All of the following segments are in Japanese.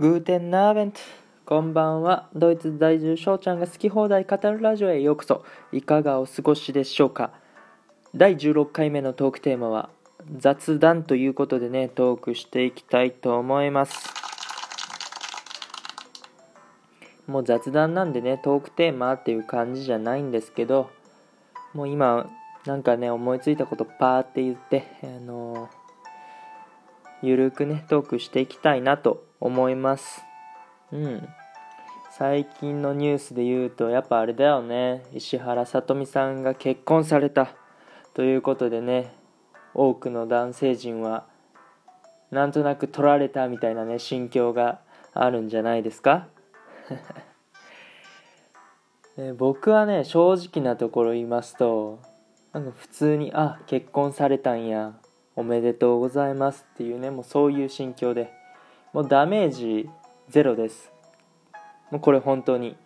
グーテンナーベント。こんばんは。ドイツ在住翔ちゃんが好き放題語るラジオへようこそ。いかがお過ごしでしょうか。第16回目のトークテーマは雑談ということでねトークしていきたいと思います。もう雑談なんでねトークテーマっていう感じじゃないんですけどもう今なんかね思いついたことパーって言ってあのゆるくねトークしていきたいなと思います。うん。最近のニュースで言うとやっぱあれだよね。石原さとみさんが結婚された。ということでね。多くの男性陣はなんとなく取られたみたいなね心境があるんじゃないですか。ね僕はね正直なところ言いますとなんか普通にあ結婚されたんや。おめでとうございますっていうねもうそういう心境でもうダメージゼロです。もうこれ本当に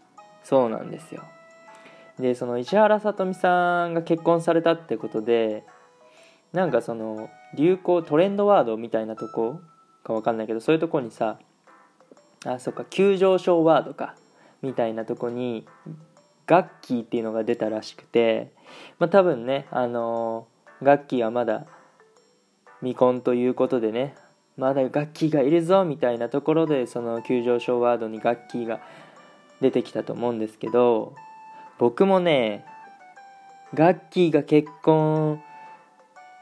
そうなんですよ。でその石原さとみさんが結婚されたってことでなんかその流行トレンドワードみたいなとこか分かんないけどそういうとこにさあそっか急上昇ワードかみたいなとこにガッキーっていうのが出たらしくてまあ多分ねあの、ガッキーはまだ未婚ということでねまだ楽器がいるぞみたいなところでその急上昇ワードに楽器が出てきたと思うんですけど僕もね楽器が結婚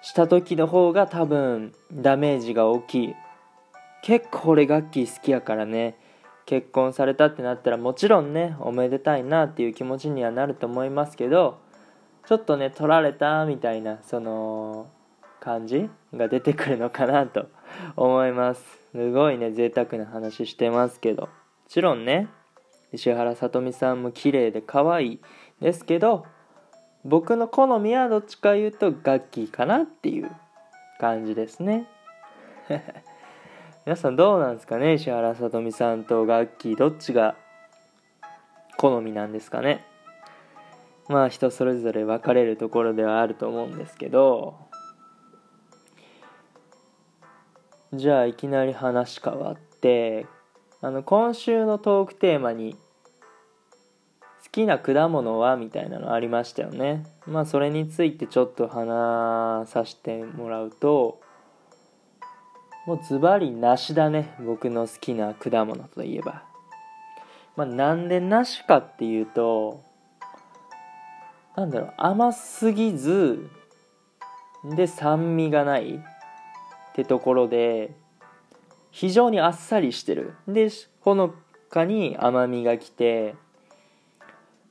した時の方が多分ダメージが大きい。結構俺楽器好きやからね結婚されたってなったらもちろんねおめでたいなっていう気持ちにはなると思いますけどちょっとね取られたみたいなその感じが出てくるのかなと思います。すごいね贅沢な話してますけど。もちろんね石原さとみさんも綺麗で可愛いですけど僕の好みはどっちか言うと楽器かなっていう感じですね。皆さんどうなんですかね石原さとみさんと楽器どっちが好みなんですかね。まあ人それぞれ分かれるところではあると思うんですけど。じゃあいきなり話変わってあの今週のトークテーマに「好きな果物は?」みたいなのありましたよねまあそれについてちょっと話させてもらうともうズバリ梨だね僕の好きな果物といえばまあなんで梨かっていうとなんだろう甘すぎずで酸味がないってところで非常にあっさりしてる。でほのかに甘みがきて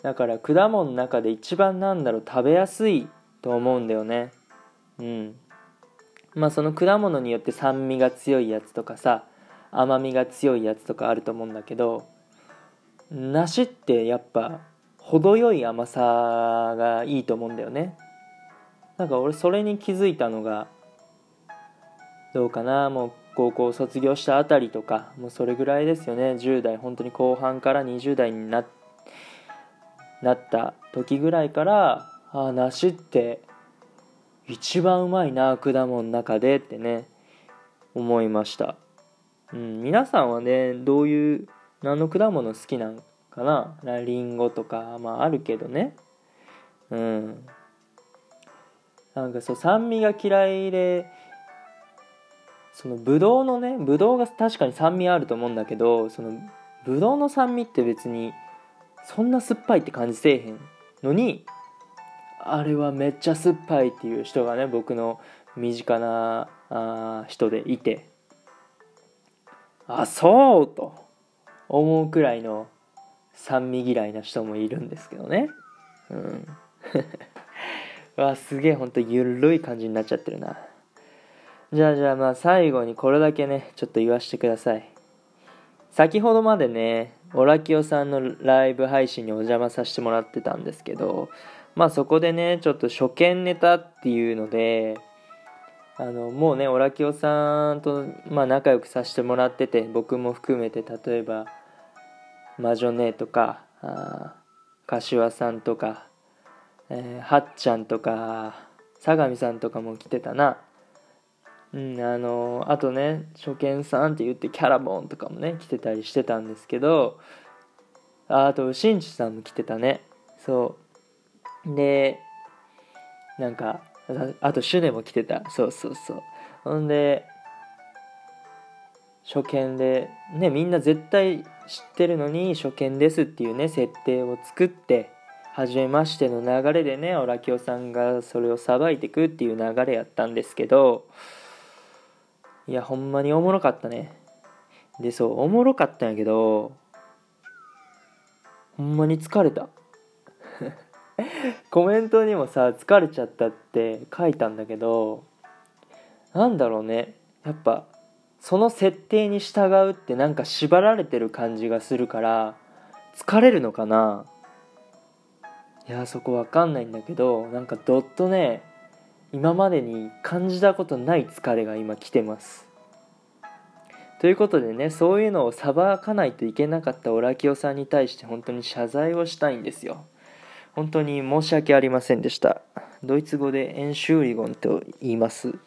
だから果物の中で一番なんだろう食べやすいと思うんだよね。うん。まあその果物によって酸味が強いやつとかさ甘みが強いやつとかあると思うんだけど梨ってやっぱ程よい甘さがいいと思うんだよね。なんか俺それに気づいたのがどうかな？もう高校卒業したあたりとかもうそれぐらいですよね。10代本当に後半から20代にななった時ぐらいからあ梨って一番うまいな果物の中でってね思いました、うん、皆さんはねどういう何の果物好きなんかな？りんごとかまああるけどね。うん。なんかそう酸味が嫌いでそのブドウのねブドウが確かに酸味あると思うんだけどそのブドウの酸味って別にそんな酸っぱいって感じせえへんのにあれはめっちゃ酸っぱいっていう人がね僕の身近なあ人でいてあそうと思うくらいの酸味嫌いな人もいるんですけどね。うん。うわすげえほんとゆるい感じになっちゃってるな。じゃあじゃあまあ最後にこれだけね、ちょっと言わせてください。先ほどまでね、オラキオさんのライブ配信にお邪魔させてもらってたんですけど、まあそこでね、ちょっと初見ネタっていうので、あの、もうね、オラキオさんと、まあ仲良くさせてもらってて、僕も含めて、例えば、魔女姉とか、あ柏さんとか、えー、はっちゃんとか、相模さんとかも来てたな。うんあのあとね初見さんって言ってキャラボンとかもね来てたりしてたんですけどああとしんちさんも来てたね。そう。でなんかあとシュネも来てた。そうそうそう。ほんで初見でねみんな絶対知ってるのに初見ですっていうね設定を作って初めましての流れでねオラキオさんがそれをさばいてくっていう流れやったんですけどいやほんまにおもろかったね。でそうおもろかったんやけどほんまに疲れた。コメントにもさ疲れちゃったって書いたんだけどなんだろうね。やっぱその設定に従うってなんか縛られてる感じがするから疲れるのかな。いやそこわかんないんだけどなんかどっとね今までに感じたことない疲れが今来てます。ということでねそういうのを裁かないといけなかったオラキオさんに対して本当に謝罪をしたいんですよ。本当に申し訳ありませんでした。ドイツ語でエンシューリゴンと言います。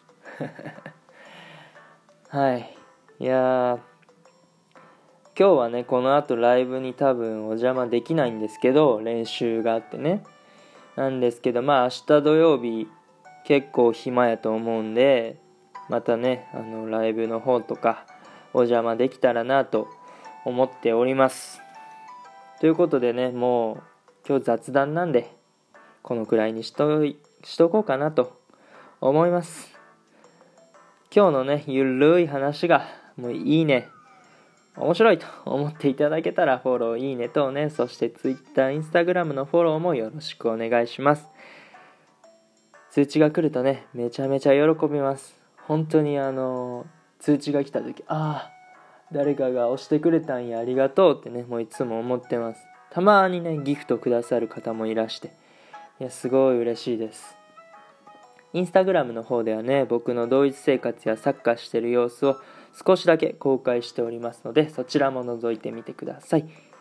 はい。いや今日はねこのあとライブに多分お邪魔できないんですけど練習があってね。なんですけどまあ明日土曜日結構暇やと思うんでまたねあのライブの方とかお邪魔できたらなと思っております。ということでねもう今日雑談なんでこのくらいにしとしとこうかなと思います。今日のね、ゆるい話が、もういいね、面白いと思っていただけたらフォロー、いいねとね、そして Twitter、Instagram のフォローもよろしくお願いします。通知が来るとね、めちゃめちゃ喜びます。本当にあの、通知が来た時、ああ、誰かが押してくれたんや、ありがとうってね、もういつも思ってます。たまにね、ギフトくださる方もいらして、いや、すごい嬉しいです。インスタグラムの方ではね、僕の同一生活やサッカーしてる様子を少しだけ公開しておりますので、そちらも覗いてみてください。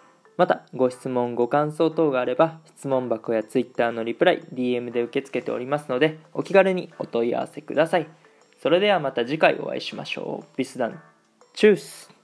また、ご質問、ご感想等があれば、質問箱や Twitter のリプライ、DM で受け付けておりますので、お気軽にお問い合わせください。それではまた次回お会いしましょう。ビスダン。チュース